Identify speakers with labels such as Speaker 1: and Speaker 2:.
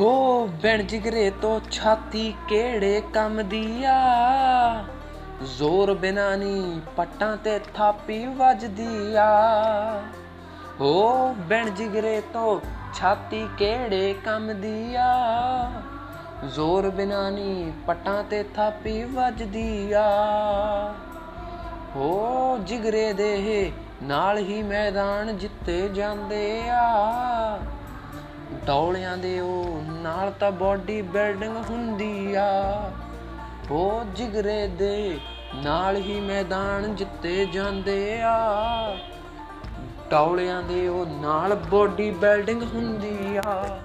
Speaker 1: ਹੋ ਬਣ ਜਿਗਰੇ ਤੋਂ ਛਾਤੀ ਕਿਹੜੇ ਕੰਮ ਦੀ ਆ? ਜ਼ੋਰ ਬਿਨਾ ਨੀ ਪੱਟਾਂ ਤੇ ਥਾਪੀ ਵੱਜਦੀ ਆ। ਹੋ ਬਣ ਜਿਗਰੇ ਤੋਂ ਛਾਤੀ ਕਿਹੜੇ ਕੰਮ ਦੀ ਆ? ਜ਼ੋਰ ਬਿਨਾ ਨੀ ਪੱਟਾਂ ਤੇ ਥਾਪੀ ਵੱਜਦੀ ਆ। ਹੋ ਜਿਗਰੇ ਦੇ ਨਾਲ ਹੀ ਮੈਦਾਨ ਜਿੱਤੇ ਜਾਂਦੇ ਆ। ਡੌਲਿਆਂ ਦੇ ਉਹ, ਨਾਲ ਤਾਂ ਬਾਡੀ ਬਿਲਡਿੰਗ ਹੁੰਦੀ ਆ। ਉਹ ਜਿਗਰੇ ਦੇ ਨਾਲ ਹੀ ਮੈਦਾਨ ਜਿੱਤੇ ਜਾਂਦੇ ਆ। ਡੌਲਿਆਂ ਦੇ ਉਹ ਨਾਲ ਬਾਡੀ ਬਿਲਡਿੰਗ ਹੁੰਦੀ ਆ।